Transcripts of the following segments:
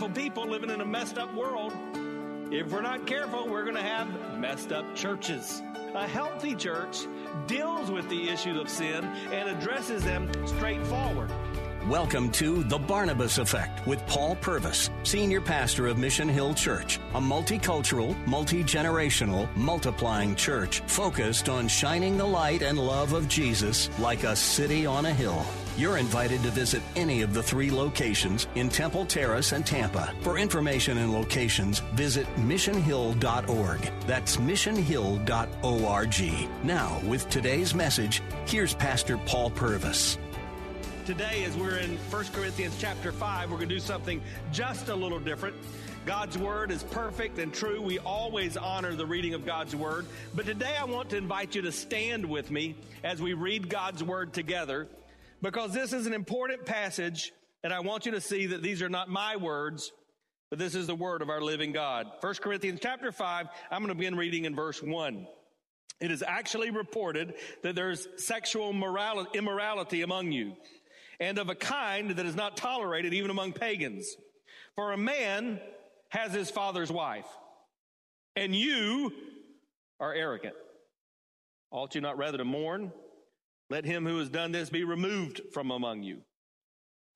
sinful people living in a messed up world, if we're not careful, we're going to have messed up churches. A healthy church deals with the issues of sin and addresses them straightforward. Welcome to The Barnabas Effect with Paul Purvis, Senior Pastor of Mission Hill Church, a multicultural, multi generational, multiplying church focused on shining the light and love of Jesus like a city on a hill. You're invited to visit any of the three locations in Temple Terrace and Tampa. For information and locations, visit missionhill.org. That's missionhill.org. Now, with today's message, here's Pastor Paul Purvis. Today, as we're in 1 Corinthians chapter 5, we're going to do something just a little different. God's word is perfect and true. We always honor the reading of God's word. But today, I want to invite you to stand with me as we read God's word together because this is an important passage, and I want you to see that these are not my words, but this is the word of our living God. 1 Corinthians chapter 5, I'm going to begin reading in verse 1. It is actually reported that there's sexual morality, immorality among you, and of a kind that is not tolerated even among pagans. For a man has his father's wife, and you are arrogant. Ought you not rather to mourn? Let him who has done this be removed from among you.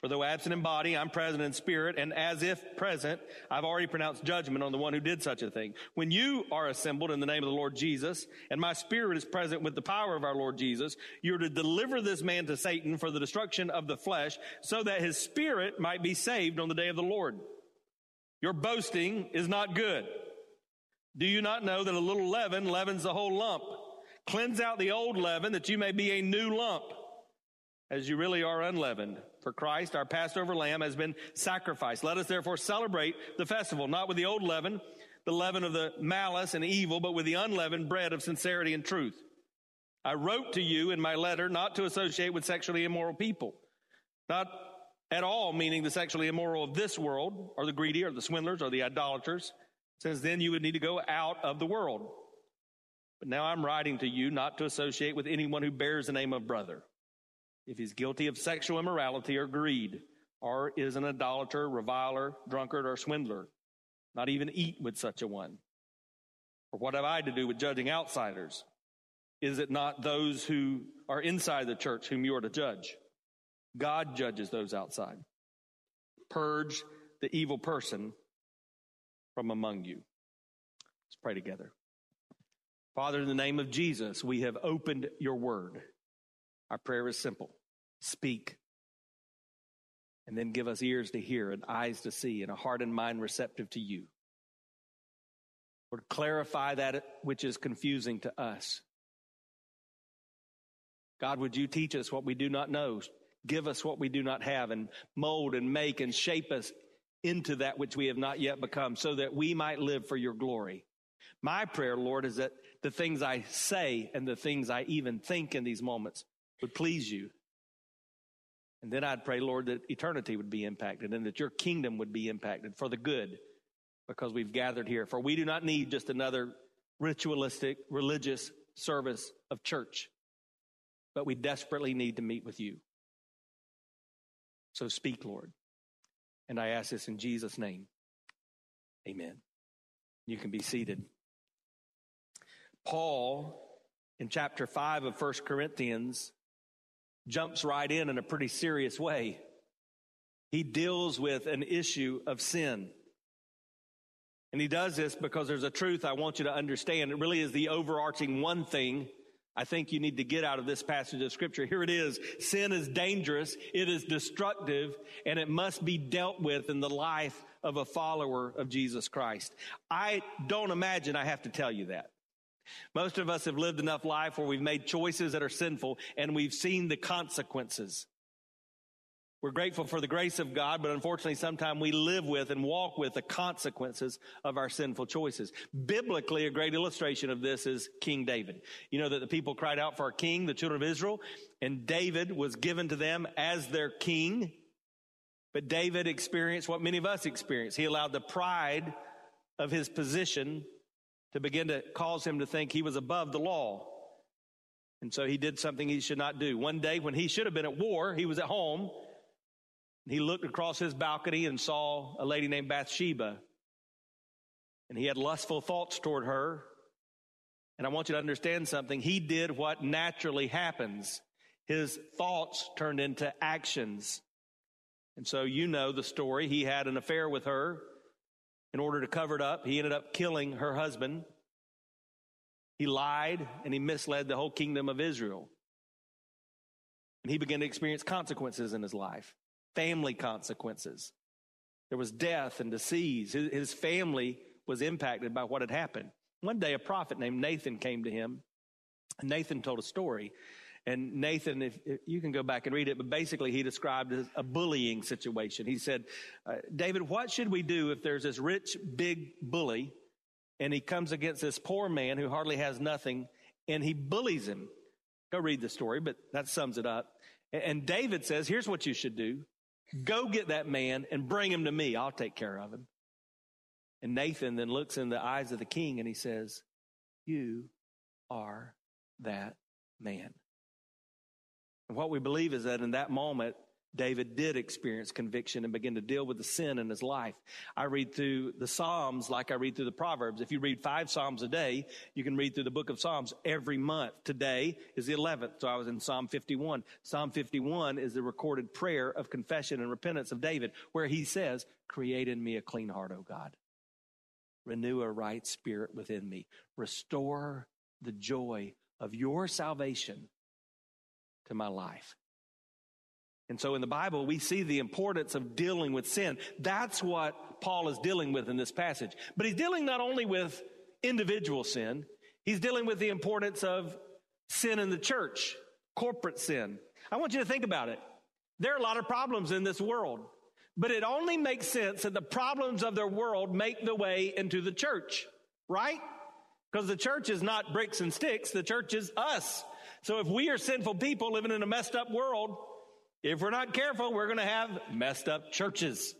For though absent in body, I'm present in spirit, and as if present, I've already pronounced judgment on the one who did such a thing. When you are assembled in the name of the Lord Jesus, and my spirit is present with the power of our Lord Jesus, you're to deliver this man to Satan for the destruction of the flesh, so that his spirit might be saved on the day of the Lord. Your boasting is not good. Do you not know that a little leaven leavens the whole lump? Cleanse out the old leaven that you may be a new lump, as you really are unleavened. For Christ, our Passover lamb, has been sacrificed. Let us therefore celebrate the festival, not with the old leaven, the leaven of the malice and evil, but with the unleavened bread of sincerity and truth. I wrote to you in my letter not to associate with sexually immoral people. Not at all meaning the sexually immoral of this world, or the greedy, or the swindlers, or the idolaters, since then you would need to go out of the world. Now I'm writing to you not to associate with anyone who bears the name of brother. If he's guilty of sexual immorality or greed, or is an idolater, reviler, drunkard, or swindler, not even eat with such a one. Or what have I to do with judging outsiders? Is it not those who are inside the church whom you are to judge? God judges those outside. Purge the evil person from among you. Let's pray together. Father, in the name of Jesus, we have opened your word. Our prayer is simple speak. And then give us ears to hear and eyes to see and a heart and mind receptive to you. Lord, clarify that which is confusing to us. God, would you teach us what we do not know? Give us what we do not have and mold and make and shape us into that which we have not yet become so that we might live for your glory. My prayer, Lord, is that the things I say and the things I even think in these moments would please you. And then I'd pray, Lord, that eternity would be impacted and that your kingdom would be impacted for the good because we've gathered here. For we do not need just another ritualistic, religious service of church, but we desperately need to meet with you. So speak, Lord. And I ask this in Jesus' name. Amen. You can be seated. Paul, in chapter 5 of 1 Corinthians, jumps right in in a pretty serious way. He deals with an issue of sin. And he does this because there's a truth I want you to understand. It really is the overarching one thing I think you need to get out of this passage of scripture. Here it is. Sin is dangerous. It is destructive and it must be dealt with in the life of a follower of Jesus Christ. I don't imagine I have to tell you that. Most of us have lived enough life where we've made choices that are sinful and we've seen the consequences. We're grateful for the grace of God, but unfortunately, sometimes we live with and walk with the consequences of our sinful choices. Biblically, a great illustration of this is King David. You know that the people cried out for a king, the children of Israel, and David was given to them as their king. But David experienced what many of us experience. He allowed the pride of his position to begin to cause him to think he was above the law. And so he did something he should not do. One day when he should have been at war, he was at home he looked across his balcony and saw a lady named Bathsheba. And he had lustful thoughts toward her. And I want you to understand something. He did what naturally happens. His thoughts turned into actions. And so you know the story. He had an affair with her. In order to cover it up, he ended up killing her husband. He lied and he misled the whole kingdom of Israel. And he began to experience consequences in his life family consequences. There was death and disease. His family was impacted by what had happened. One day, a prophet named Nathan came to him. Nathan told a story. And Nathan, if, if, you can go back and read it, but basically he described a bullying situation. He said, uh, David, what should we do if there's this rich, big bully and he comes against this poor man who hardly has nothing and he bullies him? Go read the story, but that sums it up. And David says, here's what you should do. Go get that man and bring him to me. I'll take care of him. And Nathan then looks in the eyes of the king and he says, You are that man. And what we believe is that in that moment, David did experience conviction and begin to deal with the sin in his life. I read through the Psalms like I read through the Proverbs. If you read five Psalms a day, you can read through the book of Psalms every month. Today is the 11th, so I was in Psalm 51. Psalm 51 is the recorded prayer of confession and repentance of David, where he says, Create in me a clean heart, O God. Renew a right spirit within me. Restore the joy of your salvation to my life. And so in the Bible, we see the importance of dealing with sin. That's what Paul is dealing with in this passage. But he's dealing not only with individual sin, he's dealing with the importance of sin in the church, corporate sin. I want you to think about it. There are a lot of problems in this world, but it only makes sense that the problems of their world make the way into the church, right? Because the church is not bricks and sticks, the church is us. So if we are sinful people living in a messed up world, if we're not careful, we're going to have messed up churches.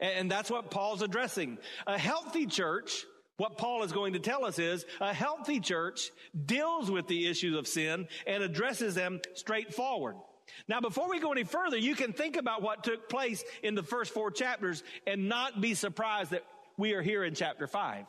And that's what Paul's addressing. A healthy church, what Paul is going to tell us is a healthy church deals with the issues of sin and addresses them straightforward. Now, before we go any further, you can think about what took place in the first four chapters and not be surprised that we are here in chapter five.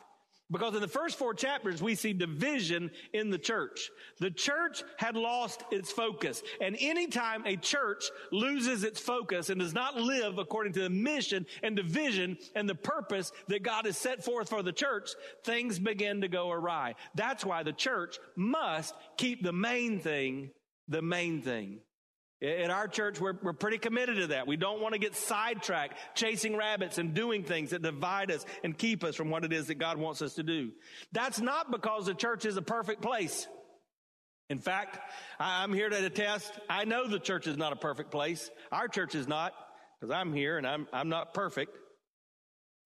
Because in the first four chapters, we see division in the church. The church had lost its focus. And anytime a church loses its focus and does not live according to the mission and the vision and the purpose that God has set forth for the church, things begin to go awry. That's why the church must keep the main thing the main thing. At our church, we're, we're pretty committed to that. We don't want to get sidetracked chasing rabbits and doing things that divide us and keep us from what it is that God wants us to do. That's not because the church is a perfect place. In fact, I'm here to attest, I know the church is not a perfect place. Our church is not, because I'm here and I'm, I'm not perfect.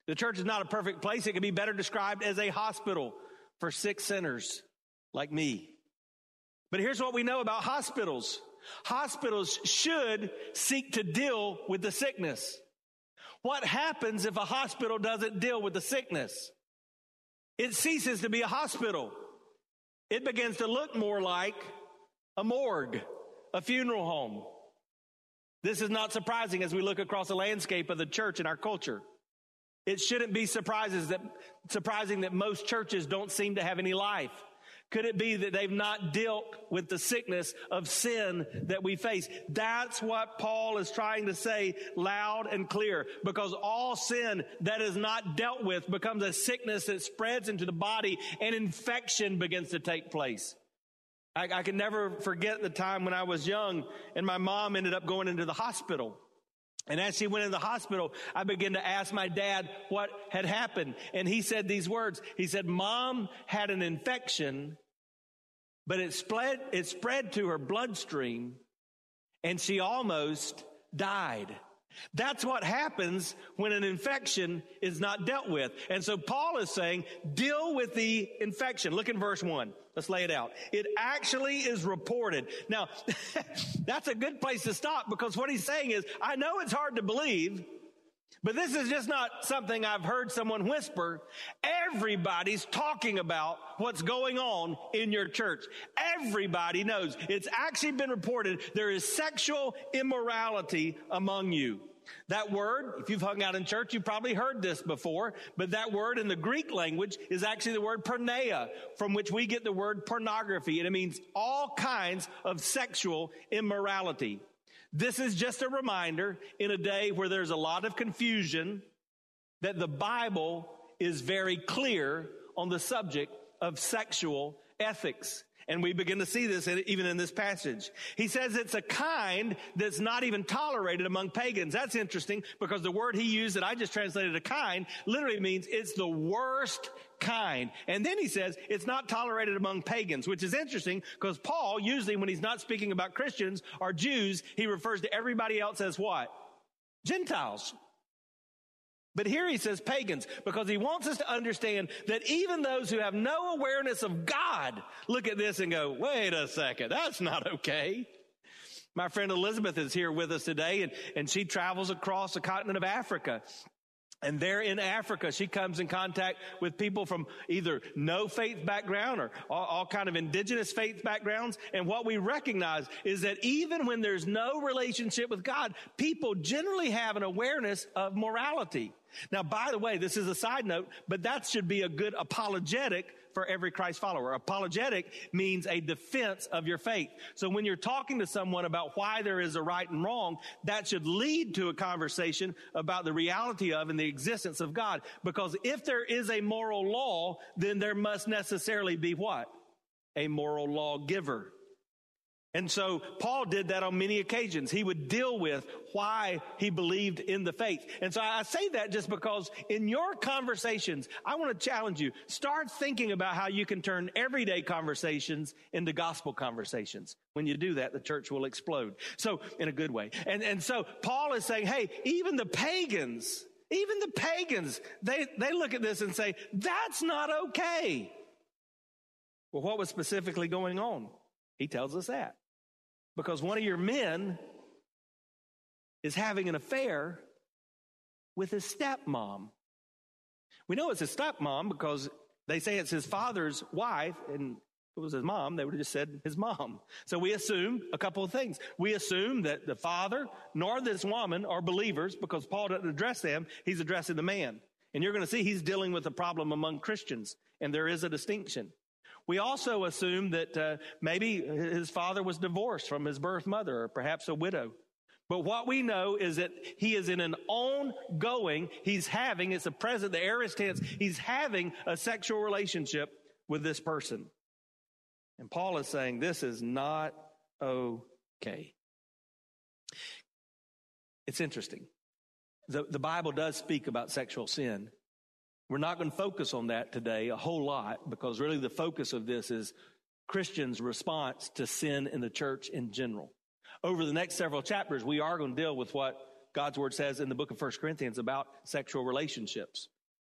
The church is not a perfect place. It can be better described as a hospital for sick sinners like me. But here's what we know about hospitals. Hospitals should seek to deal with the sickness. What happens if a hospital doesn't deal with the sickness? It ceases to be a hospital. It begins to look more like a morgue, a funeral home. This is not surprising as we look across the landscape of the church in our culture. It shouldn't be surprises that, surprising that most churches don't seem to have any life. Could it be that they've not dealt with the sickness of sin that we face? That's what Paul is trying to say loud and clear because all sin that is not dealt with becomes a sickness that spreads into the body and infection begins to take place. I, I can never forget the time when I was young and my mom ended up going into the hospital. And as she went in the hospital, I began to ask my dad what had happened. And he said these words. He said, mom had an infection, but it spread, it spread to her bloodstream and she almost died. That's what happens when an infection is not dealt with. And so Paul is saying, deal with the infection. Look in verse one. Let's lay it out. It actually is reported. Now, that's a good place to stop because what he's saying is, I know it's hard to believe, but this is just not something I've heard someone whisper. Everybody's talking about what's going on in your church. Everybody knows. It's actually been reported there is sexual immorality among you. That word, if you've hung out in church, you've probably heard this before, but that word in the Greek language is actually the word porneia, from which we get the word pornography, and it means all kinds of sexual immorality. This is just a reminder in a day where there's a lot of confusion that the Bible is very clear on the subject of sexual ethics. And we begin to see this in, even in this passage. He says it's a kind that's not even tolerated among pagans. That's interesting because the word he used that I just translated a kind literally means it's the worst kind. And then he says it's not tolerated among pagans, which is interesting because Paul usually when he's not speaking about Christians or Jews, he refers to everybody else as what? Gentiles. But here he says pagans because he wants us to understand that even those who have no awareness of God look at this and go, wait a second, that's not okay. My friend Elizabeth is here with us today and, and she travels across the continent of Africa. And there in Africa, she comes in contact with people from either no faith background or all, all, kind of indigenous faith backgrounds. And what we recognize is that even when there's no relationship with God, people generally have an awareness of morality. Now, by the way, this is a side note, but that should be a good apologetic for every Christ follower. Apologetic means a defense of your faith. So when you're talking to someone about why there is a right and wrong, that should lead to a conversation about the reality of and the existence of God. Because if there is a moral law, then there must necessarily be what? A moral lawgiver. And so Paul did that on many occasions. He would deal with why he believed in the faith. And so I say that just because in your conversations, I want to challenge you. Start thinking about how you can turn everyday conversations into gospel conversations. When you do that, the church will explode. So in a good way. And, and so Paul is saying, hey, even the pagans, even the pagans, they, they look at this and say, that's not okay. Well, what was specifically going on? He tells us that. Because one of your men is having an affair with his stepmom. We know it's his stepmom because they say it's his father's wife, and if it was his mom, they would have just said his mom. So we assume a couple of things. We assume that the father nor this woman are believers because Paul doesn't address them, he's addressing the man. And you're going to see he's dealing with a problem among Christians, and there is a distinction. We also assume that uh, maybe his father was divorced from his birth mother, or perhaps a widow. But what we know is that he is in an ongoing, he's having, it's a present, the aorist tense, he's having a sexual relationship with this person. And Paul is saying this is not okay. It's interesting. The, the Bible does speak about sexual sin, we're not going to focus on that today a whole lot because really the focus of this is Christians' response to sin in the church in general. Over the next several chapters, we are going to deal with what God's word says in the book of 1 Corinthians about sexual relationships.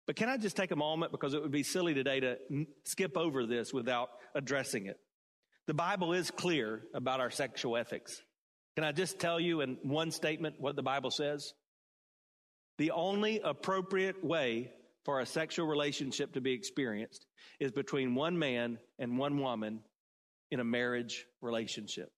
But can I just take a moment because it would be silly today to skip over this without addressing it. The Bible is clear about our sexual ethics. Can I just tell you in one statement what the Bible says? The only appropriate way for a sexual relationship to be experienced is between one man and one woman in a marriage relationship.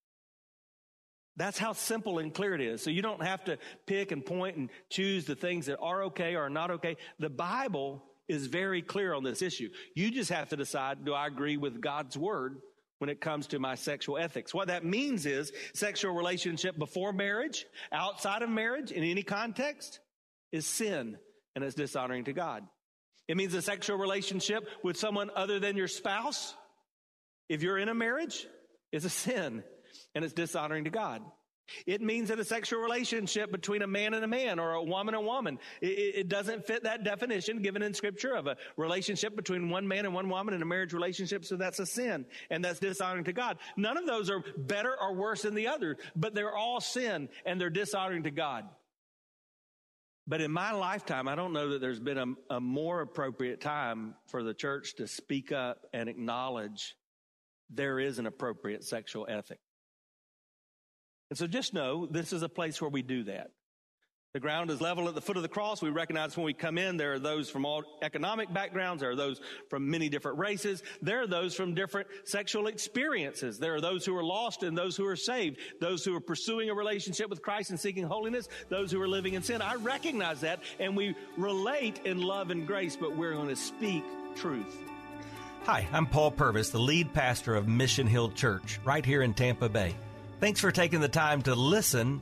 That's how simple and clear it is. So you don't have to pick and point and choose the things that are okay or not okay. The Bible is very clear on this issue. You just have to decide, do I agree with God's word when it comes to my sexual ethics? What that means is sexual relationship before marriage, outside of marriage, in any context, is sin and it's dishonoring to God. It means a sexual relationship with someone other than your spouse. If you're in a marriage, is a sin and it's dishonoring to God. It means that a sexual relationship between a man and a man or a woman and a woman. It, it, doesn't fit that definition given in scripture of a relationship between one man and one woman in a marriage relationship. So that's a sin and that's dishonoring to God. None of those are better or worse than the other, but they're all sin and they're dishonoring to God. But in my lifetime, I don't know that there's been a, a more appropriate time for the church to speak up and acknowledge there is an appropriate sexual ethic. And so just know this is a place where we do that. The ground is level at the foot of the cross. We recognize when we come in, there are those from all economic backgrounds. There are those from many different races. There are those from different sexual experiences. There are those who are lost and those who are saved. Those who are pursuing a relationship with Christ and seeking holiness. Those who are living in sin. I recognize that and we relate in love and grace, but we're going to speak truth. Hi, I'm Paul Purvis, the lead pastor of Mission Hill Church right here in Tampa Bay. Thanks for taking the time to listen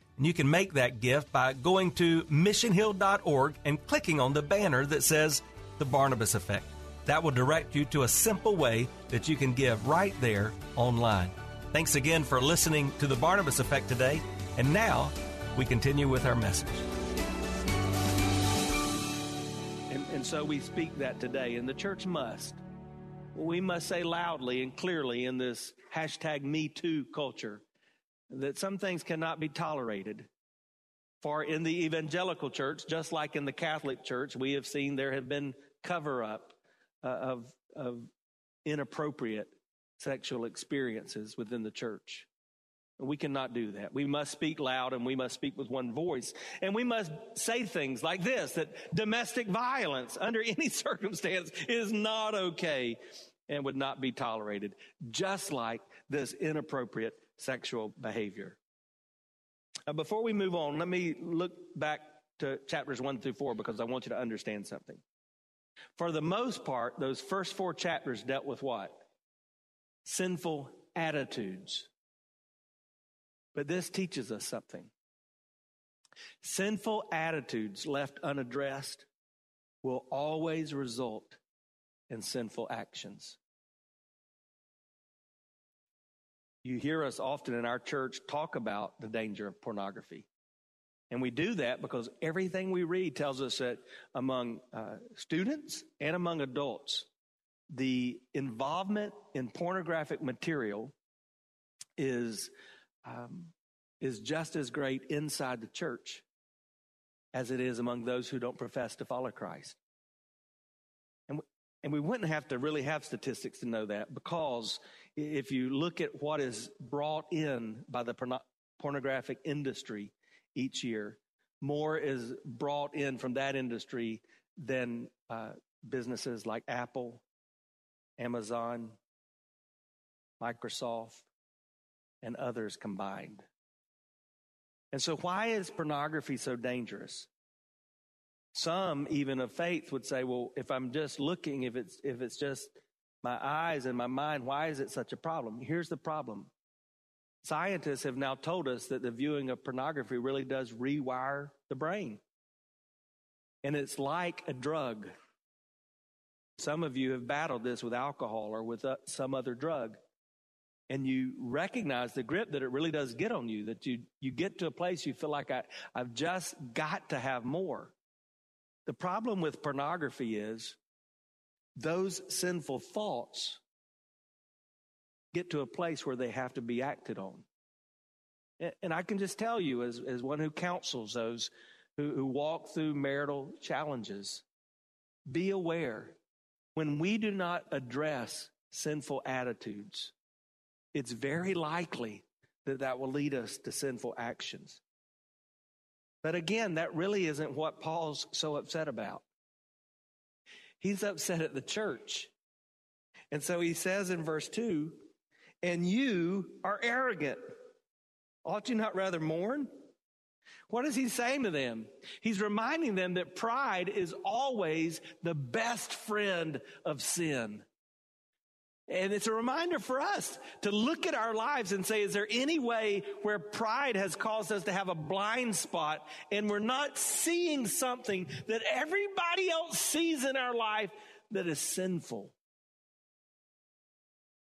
And you can make that gift by going to missionhill.org and clicking on the banner that says The Barnabas Effect. That will direct you to a simple way that you can give right there online. Thanks again for listening to The Barnabas Effect today. And now we continue with our message. And, and so we speak that today, and the church must. We must say loudly and clearly in this hashtag Me Too culture that some things cannot be tolerated. For in the evangelical church, just like in the Catholic church, we have seen there have been cover up uh, of, of inappropriate sexual experiences within the church. We cannot do that. We must speak loud and we must speak with one voice. And we must say things like this, that domestic violence under any circumstance is not okay and would not be tolerated, just like this inappropriate sexual behavior. Uh, before we move on, let me look back to chapters one through four because I want you to understand something. For the most part, those first four chapters dealt with what? Sinful attitudes. But this teaches us something. Sinful attitudes left unaddressed will always result in sinful actions. You hear us often in our church talk about the danger of pornography. And we do that because everything we read tells us that among uh, students and among adults, the involvement in pornographic material is, um, is just as great inside the church as it is among those who don't profess to follow Christ. And and we wouldn't have to really have statistics to know that because if you look at what is brought in by the pornographic industry each year, more is brought in from that industry than uh, businesses like Apple, Amazon, Microsoft, and others combined. And so, why is pornography so dangerous? Some, even of faith, would say, well, if I'm just looking, if it's, if it's just my eyes and my mind, why is it such a problem? Here's the problem. Scientists have now told us that the viewing of pornography really does rewire the brain. And it's like a drug. Some of you have battled this with alcohol or with uh, some other drug. And you recognize the grip that it really does get on you, that you, you get to a place you feel like I, I've just got to have more. The problem with pornography is those sinful thoughts get to a place where they have to be acted on. And I can just tell you, as, as one who counsels those who, who walk through marital challenges, be aware when we do not address sinful attitudes, it's very likely that that will lead us to sinful actions. But again, that really isn't what Paul's so upset about. He's upset at the church. And so he says in verse 2 and you are arrogant. Ought you not rather mourn? What is he saying to them? He's reminding them that pride is always the best friend of sin. And it's a reminder for us to look at our lives and say, is there any way where pride has caused us to have a blind spot and we're not seeing something that everybody else sees in our life that is sinful?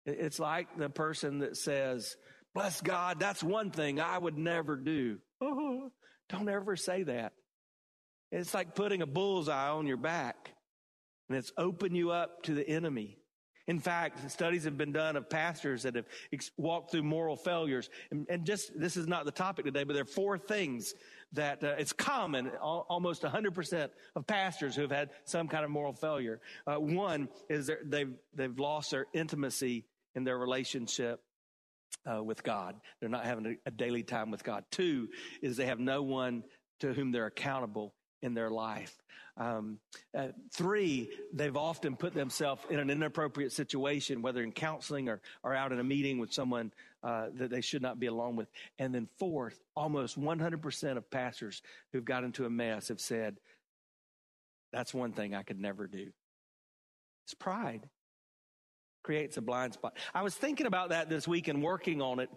It's like the person that says, bless God, that's one thing I would never do. Oh, don't ever say that. It's like putting a bullseye on your back and it's open you up to the enemy. In fact, studies have been done of pastors that have ex- walked through moral failures. And, and, just, this is not the topic today, but there are four things that uh, it's common, al- almost 100% of pastors who have had some kind of moral failure. Uh, one is they've, they've lost their intimacy in their relationship uh, with God. They're not having a, a daily time with God. Two is they have no one to whom they're accountable in their life. Um, uh, three, they've often put themselves in an inappropriate situation, whether in counseling or, or out in a meeting with someone uh, that they should not be alone with. And then fourth, almost 100% of pastors who've got into a mess have said, that's one thing I could never do. It's pride. Creates a blind spot. I was thinking about that this week and working on it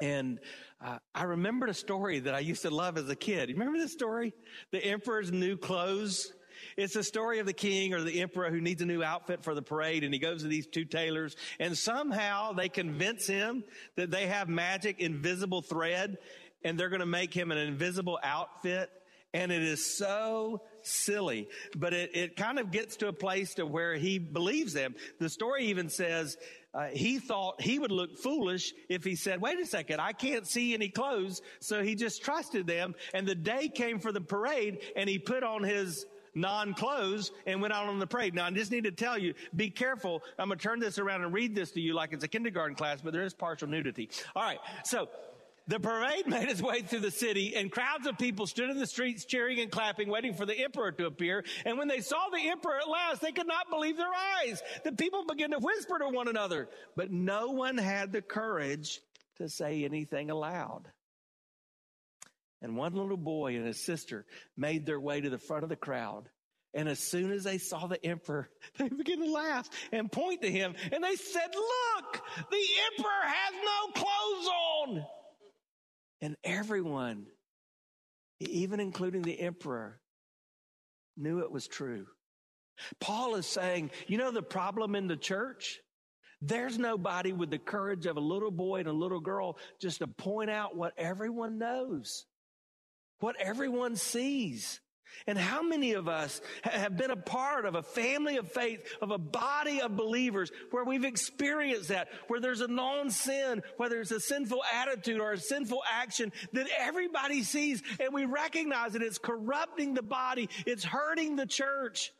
and uh, I remembered a story that I used to love as a kid. You remember this story? The emperor's new clothes. It's a story of the king or the emperor who needs a new outfit for the parade and he goes to these two tailors and somehow they convince him that they have magic invisible thread and they're going to make him an invisible outfit. And it is so silly, but it, it kind of gets to a place to where he believes them. The story even says uh, he thought he would look foolish if he said, wait a second, I can't see any clothes. So he just trusted them. And the day came for the parade and he put on his non-clothes and went out on the parade. Now I just need to tell you, be careful. I'm going to turn this around and read this to you like it's a kindergarten class, but there is partial nudity. All right. So the parade made its way through the city and crowds of people stood in the streets cheering and clapping, waiting for the emperor to appear. And when they saw the emperor at last, they could not believe their eyes. The people began to whisper to one another, but no one had the courage to say anything aloud. And one little boy and his sister made their way to the front of the crowd. And as soon as they saw the emperor, they began to laugh and point to him. And they said, look, the emperor has no clothes on. And everyone, even including the emperor, knew it was true. Paul is saying, you know, the problem in the church? There's nobody with the courage of a little boy and a little girl just to point out what everyone knows, what everyone sees. And how many of us have been a part of a family of faith, of a body of believers where we've experienced that, where there's a known sin, whether it's a sinful attitude or a sinful action that everybody sees and we recognize that it's corrupting the body, it's hurting the church.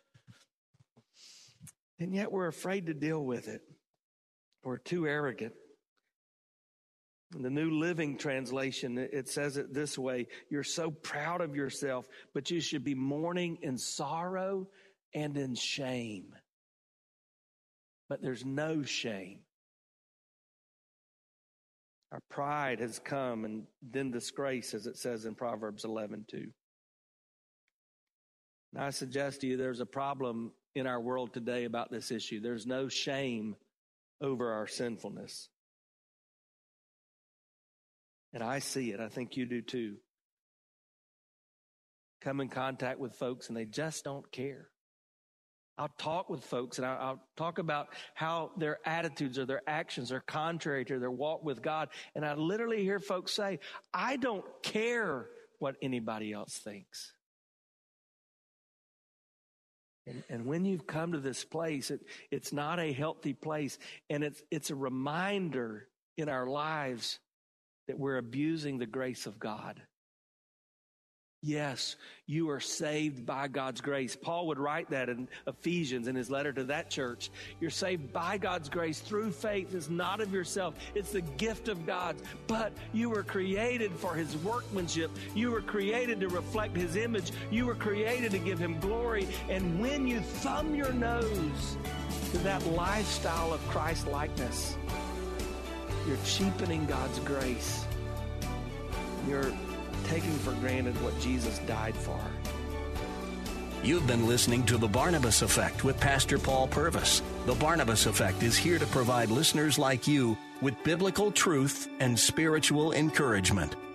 And yet we're afraid to deal with it. We're too arrogant. In the New Living Translation, it says it this way You're so proud of yourself, but you should be mourning in sorrow and in shame. But there's no shame. Our pride has come and then disgrace, as it says in Proverbs 11 2. Now, I suggest to you there's a problem in our world today about this issue. There's no shame over our sinfulness. And I see it. I think you do too. Come in contact with folks and they just don't care. I'll talk with folks and I'll, talk about how their attitudes or their actions are contrary to their walk with God. And I literally hear folks say, I don't care what anybody else thinks. And, and when you've come to this place, it, it's not a healthy place. And it's, it's a reminder in our lives that we're abusing the grace of God. Yes, you are saved by God's grace. Paul would write that in Ephesians in his letter to that church. You're saved by God's grace through faith. It's not of yourself. It's the gift of God. But you were created for his workmanship. You were created to reflect his image. You were created to give him glory. And when you thumb your nose to that lifestyle of Christ likeness, you're cheapening God's grace. You're taking for granted what Jesus died for. You've been listening to The Barnabas Effect with Pastor Paul Purvis. The Barnabas Effect is here to provide listeners like you with biblical truth and spiritual encouragement